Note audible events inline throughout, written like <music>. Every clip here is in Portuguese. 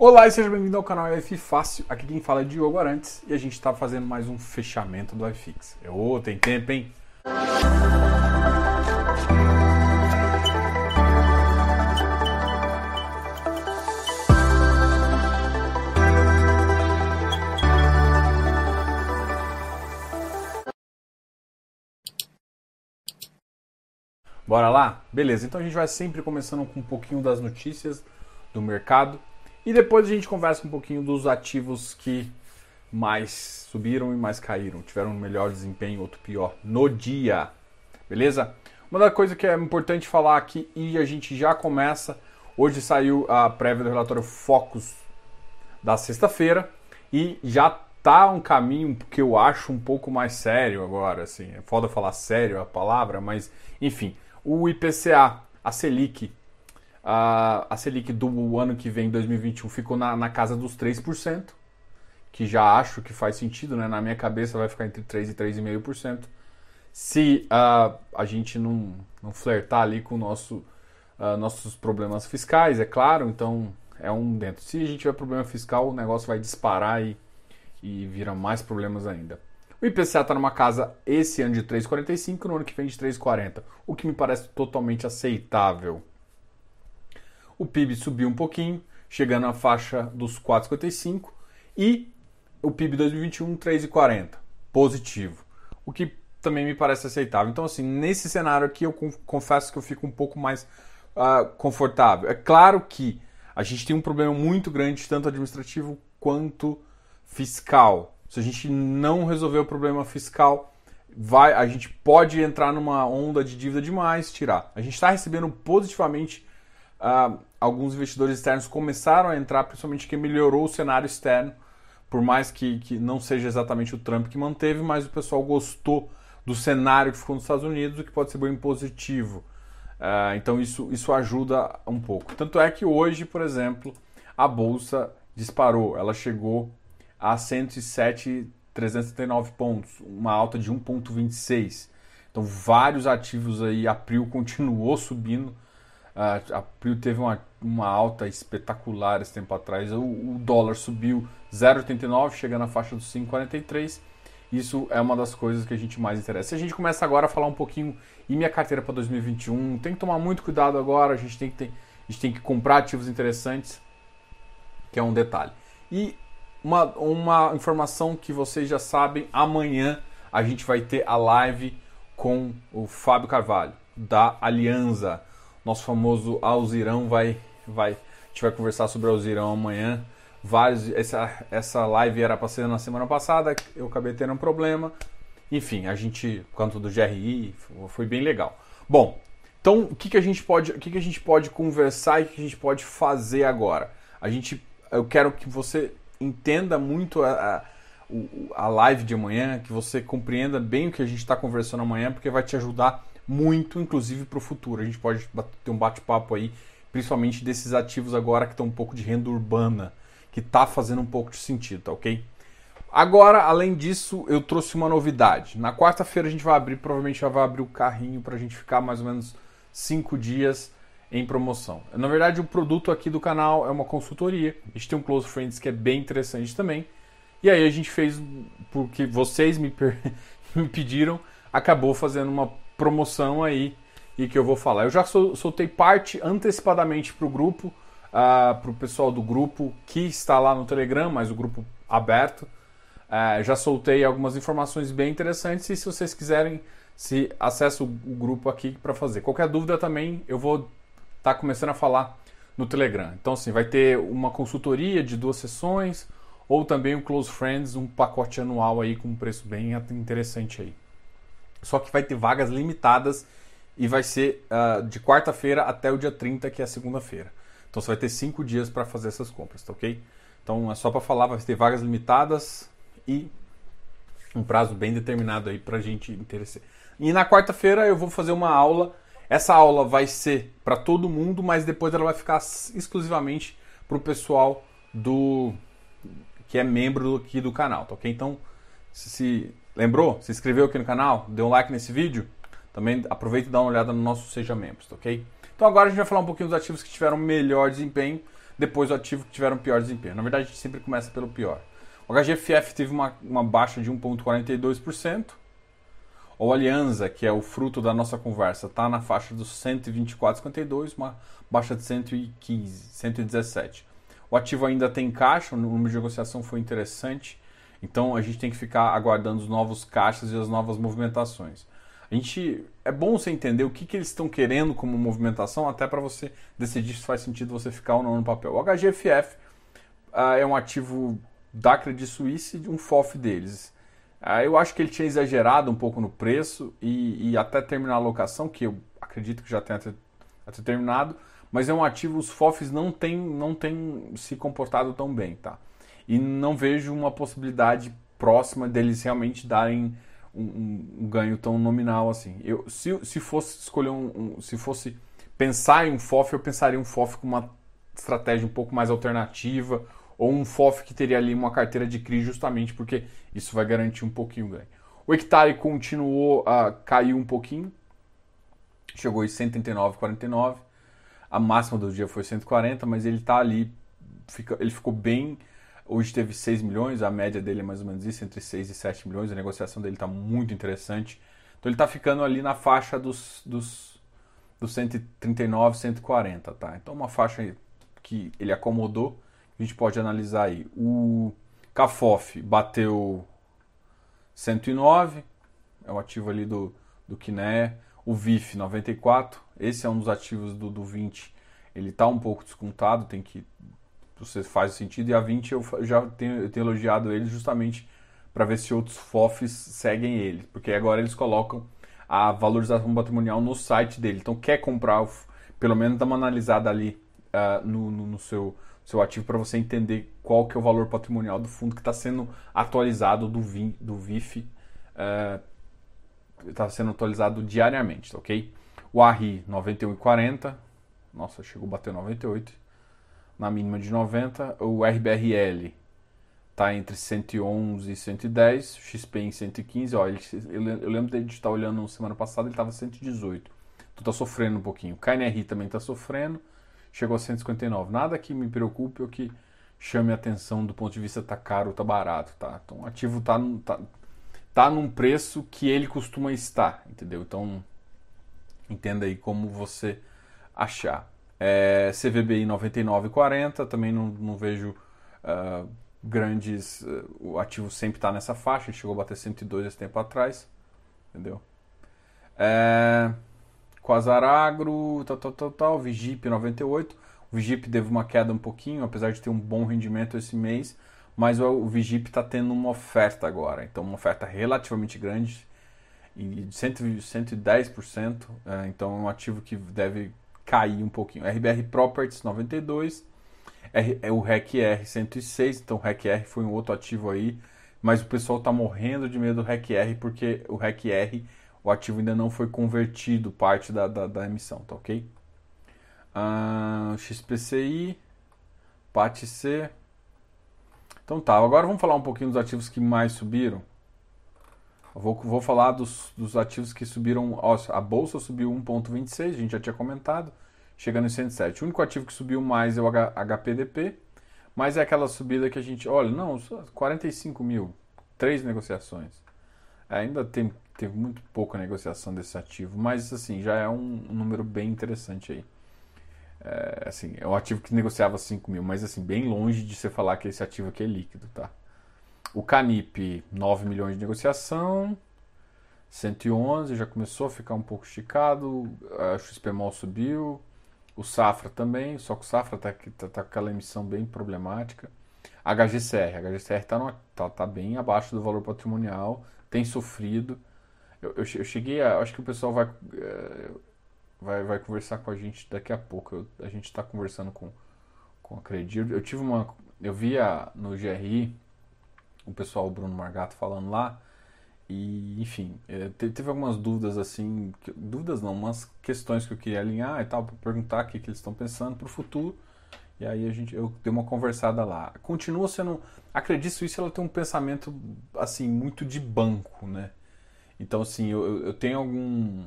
Olá e seja bem-vindo ao canal F Fácil. Aqui quem fala é Diogo Arantes e a gente está fazendo mais um fechamento do iFix. Ô, tem tempo, hein? Bora lá? Beleza, então a gente vai sempre começando com um pouquinho das notícias do mercado e depois a gente conversa um pouquinho dos ativos que mais subiram e mais caíram, tiveram um melhor desempenho, outro pior no dia. Beleza? Uma da coisa que é importante falar aqui e a gente já começa, hoje saiu a prévia do relatório Focus da sexta-feira e já tá um caminho que eu acho um pouco mais sério agora, assim, é foda falar sério a palavra, mas enfim, o IPCA, a Selic, a, a Selic do ano que vem, 2021, ficou na, na casa dos 3%, que já acho que faz sentido, né? Na minha cabeça vai ficar entre 3% e 3,5%. Se uh, a gente não, não flertar ali com nosso, uh, nossos problemas fiscais, é claro, então é um dentro. Se a gente tiver problema fiscal, o negócio vai disparar e, e vira mais problemas ainda. O IPCA está numa casa esse ano de 3,45, no ano que vem de 3,40, o que me parece totalmente aceitável. O PIB subiu um pouquinho, chegando à faixa dos 4,55 e o PIB 2021 3,40, positivo, o que também me parece aceitável. Então, assim, nesse cenário aqui eu confesso que eu fico um pouco mais uh, confortável. É claro que a gente tem um problema muito grande, tanto administrativo quanto fiscal. Se a gente não resolver o problema fiscal, vai, a gente pode entrar numa onda de dívida demais, tirar. A gente está recebendo positivamente uh, alguns investidores externos começaram a entrar, principalmente que melhorou o cenário externo, por mais que, que não seja exatamente o Trump que manteve, mas o pessoal gostou do cenário que ficou nos Estados Unidos, o que pode ser bem positivo. Uh, então isso, isso ajuda um pouco. Tanto é que hoje, por exemplo, a bolsa disparou, ela chegou a 107,339 pontos, uma alta de 1,26. Então, vários ativos aí, a Prio continuou subindo. A Prio teve uma, uma alta espetacular esse tempo atrás. O, o dólar subiu 0,89, chegando à faixa dos 5,43. Isso é uma das coisas que a gente mais interessa. A gente começa agora a falar um pouquinho e minha carteira para 2021. Tem que tomar muito cuidado agora, a gente tem que, ter, a gente tem que comprar ativos interessantes, que é um detalhe. E uma, uma informação que vocês já sabem, amanhã a gente vai ter a live com o Fábio Carvalho, da Aliança. Nosso famoso Alzirão vai, vai. A gente vai conversar sobre Alzirão amanhã. Vários, essa, essa live era para ser na semana passada, eu acabei tendo um problema. Enfim, a gente, quanto do GRI, foi bem legal. Bom, então o que, que a gente pode, o que, que a gente pode conversar e o que a gente pode fazer agora? A gente, eu quero que você entenda muito a, a, a live de amanhã, que você compreenda bem o que a gente está conversando amanhã, porque vai te ajudar muito, inclusive para o futuro. A gente pode ter um bate-papo aí, principalmente desses ativos agora que estão um pouco de renda urbana, que está fazendo um pouco de sentido, tá ok? Agora, além disso, eu trouxe uma novidade. Na quarta-feira a gente vai abrir, provavelmente já vai abrir o carrinho para a gente ficar mais ou menos cinco dias em promoção. Na verdade, o produto aqui do canal é uma consultoria. A gente tem um Close Friends que é bem interessante também. E aí a gente fez, porque vocês me, <laughs> me pediram, acabou fazendo uma promoção aí e que eu vou falar. Eu já soltei parte antecipadamente para o grupo, uh, ah, para o pessoal do grupo que está lá no Telegram, mas o grupo aberto. Uh, já soltei algumas informações bem interessantes e se vocês quiserem, se acessa o, o grupo aqui para fazer. Qualquer dúvida também, eu vou está começando a falar no Telegram. Então, assim, vai ter uma consultoria de duas sessões ou também o Close Friends, um pacote anual aí com um preço bem interessante aí. Só que vai ter vagas limitadas e vai ser uh, de quarta-feira até o dia 30, que é segunda-feira. Então você vai ter cinco dias para fazer essas compras, tá ok? Então é só para falar, vai ter vagas limitadas e um prazo bem determinado aí para gente interessar. E na quarta-feira eu vou fazer uma aula essa aula vai ser para todo mundo, mas depois ela vai ficar exclusivamente para o pessoal do que é membro aqui do canal, tá ok? Então, se lembrou, se inscreveu aqui no canal, deu um like nesse vídeo, também aproveita e dá uma olhada no nosso Seja Membros, tá ok? Então agora a gente vai falar um pouquinho dos ativos que tiveram melhor desempenho. depois o ativo que tiveram pior desempenho. Na verdade, a gente sempre começa pelo pior. O HGFF teve uma, uma baixa de 1,42%. O Alianza, que é o fruto da nossa conversa, está na faixa dos 124,52, uma baixa de 115, 117. O ativo ainda tem caixa, o número de negociação foi interessante, então a gente tem que ficar aguardando os novos caixas e as novas movimentações. A gente é bom você entender o que, que eles estão querendo como movimentação, até para você decidir se faz sentido você ficar ou não no papel. O HGFF ah, é um ativo da Credit Suisse, um FOF deles. Uh, eu acho que ele tinha exagerado um pouco no preço e, e até terminar a alocação, que eu acredito que já tenha até terminado, mas é um ativo, os FOFs não têm não tem se comportado tão bem, tá? E não vejo uma possibilidade próxima deles realmente darem um, um, ganho tão nominal assim. Eu, se, se fosse escolher um, um, se fosse pensar em um FOF, eu pensaria um FOF com uma estratégia um pouco mais alternativa ou um FOF que teria ali uma carteira de CRI justamente porque isso vai garantir um pouquinho o ganho. O hectare continuou a cair um pouquinho, chegou em 139,49. A máxima do dia foi 140, mas ele está ali, fica, ele ficou bem Hoje teve 6 milhões, a média dele é mais ou menos isso, entre 6 e 7 milhões. A negociação dele está muito interessante. Então ele está ficando ali na faixa dos, dos, dos 139, 140, tá? Então uma faixa que ele acomodou, a gente pode analisar aí. O Cafof bateu 109, é o ativo ali do, do Kiné. O VIF 94, esse é um dos ativos do, do 20. Ele está um pouco descontado, tem que você faz sentido. E a 20 eu já tenho, eu tenho elogiado ele justamente para ver se outros FOFs seguem ele. Porque agora eles colocam a valorização patrimonial no site dele. Então, quer comprar, pelo menos dá uma analisada ali uh, no, no, no, seu, seu ativo para você entender qual que é o valor patrimonial do fundo que está sendo atualizado do, VIN, do VIF. Está uh, sendo atualizado diariamente, tá ok? O ARRI 91,40. Nossa, chegou a bater 98 na mínima de 90. O RBRL está entre 111 e 110, o XP em 115. Ó, ele, eu lembro de estar olhando semana passada, ele estava 118. Então está sofrendo um pouquinho. O KNRI também está sofrendo, chegou a 159. Nada que me preocupe ou que chame atenção do ponto de vista tá caro ou tá barato, tá? Então o ativo tá, tá, tá num preço que ele costuma estar, entendeu? Então entenda aí como você achar. É, CVBI 99,40, também não, não vejo uh, grandes. Uh, o ativo sempre está nessa faixa, chegou a bater 102 esse tempo atrás, entendeu? É, Quasar Agro, tal, tal, tal, tal, Vigip 98. O Vigip teve uma queda um pouquinho, apesar de ter um bom rendimento esse mês, mas o, o Vigip está tendo uma oferta agora, então uma oferta relativamente grande, e de 110%, é, então é um ativo que deve cair um pouquinho. RBR Properties 92, R, é o REC-R 106, então o REC-R foi um outro ativo aí, mas o pessoal está morrendo de medo do REC-R porque o REC-R, o ativo ainda não foi convertido parte da, da, da emissão, tá ok? Uh, XPCI, PAT-C. Então tá, agora vamos falar um pouquinho dos ativos que mais subiram. Vou, vou falar dos, dos ativos que subiram. Ó, a bolsa subiu 1,26, a gente já tinha comentado, chegando em 107. O único ativo que subiu mais é o H, HPDP, mas é aquela subida que a gente. Olha, não, 45 mil, três negociações. Ainda tem, tem muito pouca negociação desse ativo, mas assim, já é um, um número bem interessante aí. É, assim, é um ativo que negociava 5 mil, mas assim, bem longe de você falar que esse ativo aqui é líquido, tá? O Canip, 9 milhões de negociação. 111 já começou a ficar um pouco esticado. A XPMOL subiu. O Safra também, só que o Safra está tá, tá com aquela emissão bem problemática. A HGCR, a HGCR está tá, tá bem abaixo do valor patrimonial, tem sofrido. Eu, eu, eu cheguei a. Acho que o pessoal vai, é, vai, vai conversar com a gente daqui a pouco. Eu, a gente está conversando com, com a Credir. Eu tive uma. Eu via no GRI o pessoal, o Bruno Margato, falando lá. E, enfim, é, teve algumas dúvidas assim, dúvidas não, umas questões que eu queria alinhar e tal, para perguntar o que, que eles estão pensando para o futuro. E aí a gente, eu dei uma conversada lá. Continua sendo, acredito isso, ela tem um pensamento assim muito de banco, né? Então assim, eu, eu tenho algum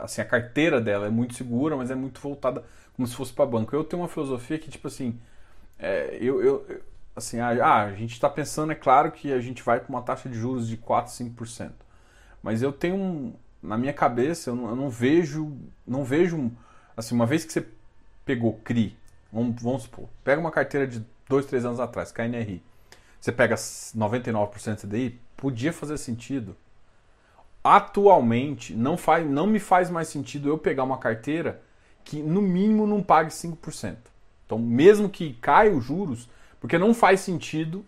assim, a carteira dela é muito segura, mas é muito voltada como se fosse para banco. Eu tenho uma filosofia que, tipo assim, é, eu, eu, assim, ah, a gente está pensando, é claro que a gente vai para uma taxa de juros de 4, 5%. Mas eu tenho na minha cabeça, eu não, eu não, vejo, não vejo, assim, uma vez que você pegou CRI, vamos, vamos supor, pega uma carteira de 2, 3 anos atrás, KNRI, você pega 99% CDI, podia fazer sentido. Atualmente, não, faz, não me faz mais sentido eu pegar uma carteira que no mínimo não pague 5%. Então, mesmo que caia os juros, porque não faz sentido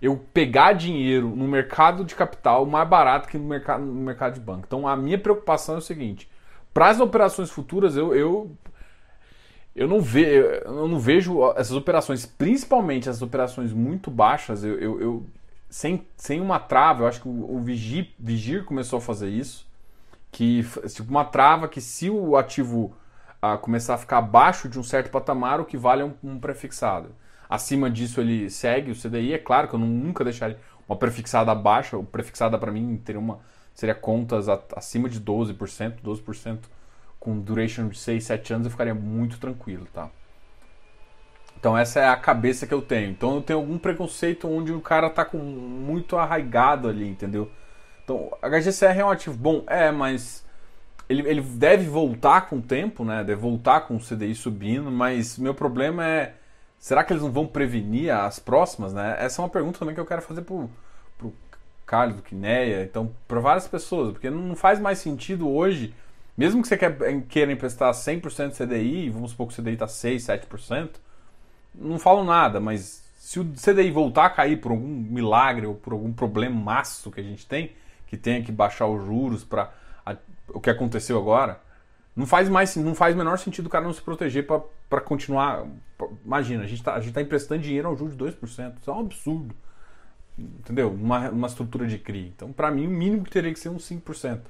eu pegar dinheiro no mercado de capital mais barato que no mercado, no mercado de banco. Então, a minha preocupação é o seguinte: para as operações futuras, eu, eu, eu, não, ve, eu não vejo essas operações, principalmente essas operações muito baixas, eu, eu, eu sem, sem uma trava, eu acho que o, o Vigir, Vigir começou a fazer isso, que tipo uma trava que se o ativo a começar a ficar abaixo de um certo patamar, o que vale é um, um prefixado. Acima disso ele segue o CDI, é claro que eu nunca deixaria uma prefixada baixa, o prefixada para mim teria uma seria contas acima de 12%, 12% com duration de 6, 7 anos eu ficaria muito tranquilo, tá? Então essa é a cabeça que eu tenho. Então eu tenho algum preconceito onde o cara tá com muito arraigado ali, entendeu? Então, HGCR é um ativo bom, é, mas ele, ele deve voltar com o tempo, né? Deve voltar com o CDI subindo, mas meu problema é. Será que eles não vão prevenir as próximas, né? Essa é uma pergunta também que eu quero fazer pro, pro Carlos, do Quineia, então, para várias pessoas, porque não faz mais sentido hoje, mesmo que você quer, queira emprestar 100% CDI, vamos supor que o CDI está 6, 7%, não falo nada, mas se o CDI voltar a cair por algum milagre ou por algum problema maço que a gente tem, que tenha que baixar os juros para o que aconteceu agora, não faz mais não faz menor sentido o cara não se proteger para continuar. Pra, imagina, a gente está tá emprestando dinheiro ao juros de 2%. Isso é um absurdo. Entendeu? Uma, uma estrutura de CRI. Então, para mim, o mínimo que teria que ser uns 5%.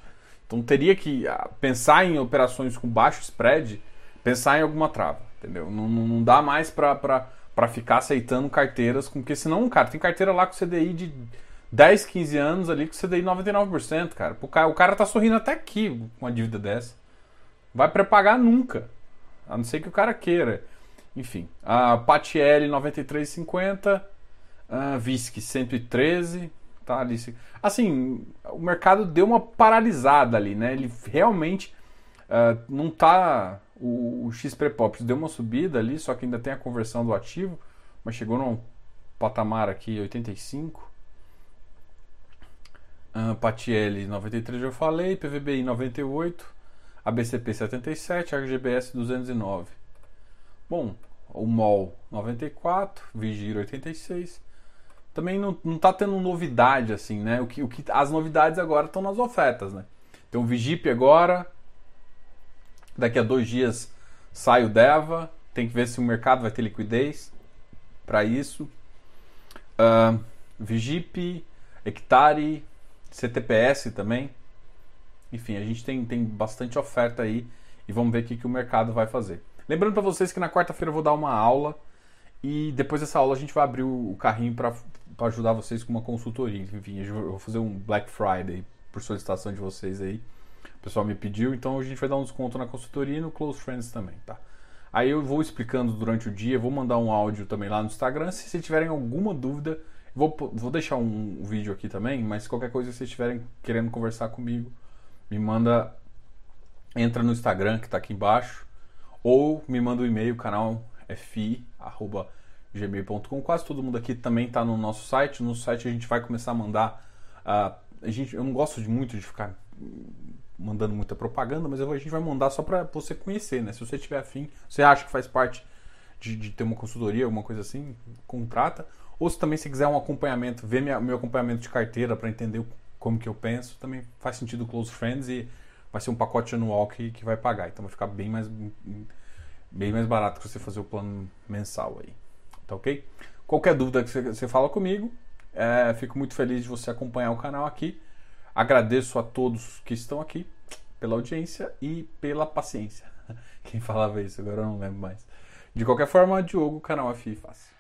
Então, teria que ah, pensar em operações com baixo spread, pensar em alguma trava. Entendeu? Não, não dá mais para ficar aceitando carteiras, porque senão, cara, tem carteira lá com CDI de 10, 15 anos ali com CDI 99%, cara. O cara, o cara tá sorrindo até aqui com uma dívida dessa. Vai prepagar nunca. A não ser que o cara queira. Enfim, a Patiel 93,50, a Visc 113, tá ali. Assim, o mercado deu uma paralisada ali, né? Ele realmente uh, não tá o, o XPREPOPs deu uma subida ali, só que ainda tem a conversão do ativo, mas chegou num patamar aqui 85. Uh, Patiel 93 eu falei, PVBI 98, ABCP 77, HGBS 209. Bom, o MOL 94, Vigir 86. Também não, não tá tendo novidade assim, né? O que, o que, as novidades agora estão nas ofertas, né? Tem o Vigip agora, Daqui a dois dias sai o DEVA. Tem que ver se o mercado vai ter liquidez para isso. Uh, Vigip, Hectare, CTPS também. Enfim, a gente tem, tem bastante oferta aí e vamos ver o que, que o mercado vai fazer. Lembrando para vocês que na quarta-feira eu vou dar uma aula e depois dessa aula a gente vai abrir o, o carrinho para ajudar vocês com uma consultoria. Enfim, eu vou fazer um Black Friday por solicitação de vocês aí. O pessoal me pediu, então a gente vai dar um desconto na consultoria e no Close Friends também, tá? Aí eu vou explicando durante o dia, vou mandar um áudio também lá no Instagram. Se vocês tiverem alguma dúvida, vou, vou deixar um vídeo aqui também, mas qualquer coisa que vocês estiverem querendo conversar comigo, me manda, entra no Instagram que está aqui embaixo, ou me manda um e-mail, canal fi.gmail.com. Quase todo mundo aqui também está no nosso site. No site a gente vai começar a mandar. Uh, a gente, eu não gosto de muito de ficar mandando muita propaganda, mas a gente vai mandar só para você conhecer, né? Se você tiver afim, você acha que faz parte de, de, ter uma consultoria, alguma coisa assim, contrata. Ou se também se quiser um acompanhamento, ver meu acompanhamento de carteira para entender como que eu penso, também faz sentido Close Friends e vai ser um pacote anual que, que vai pagar. Então vai ficar bem mais, bem mais barato que você fazer o plano mensal aí. Tá ok? Qualquer dúvida que você, fala comigo, é, fico muito feliz de você acompanhar o canal aqui. Agradeço a todos que estão aqui pela audiência e pela paciência. <laughs> Quem falava isso, agora eu não lembro mais. De qualquer forma, Diogo, canal FI Fácil.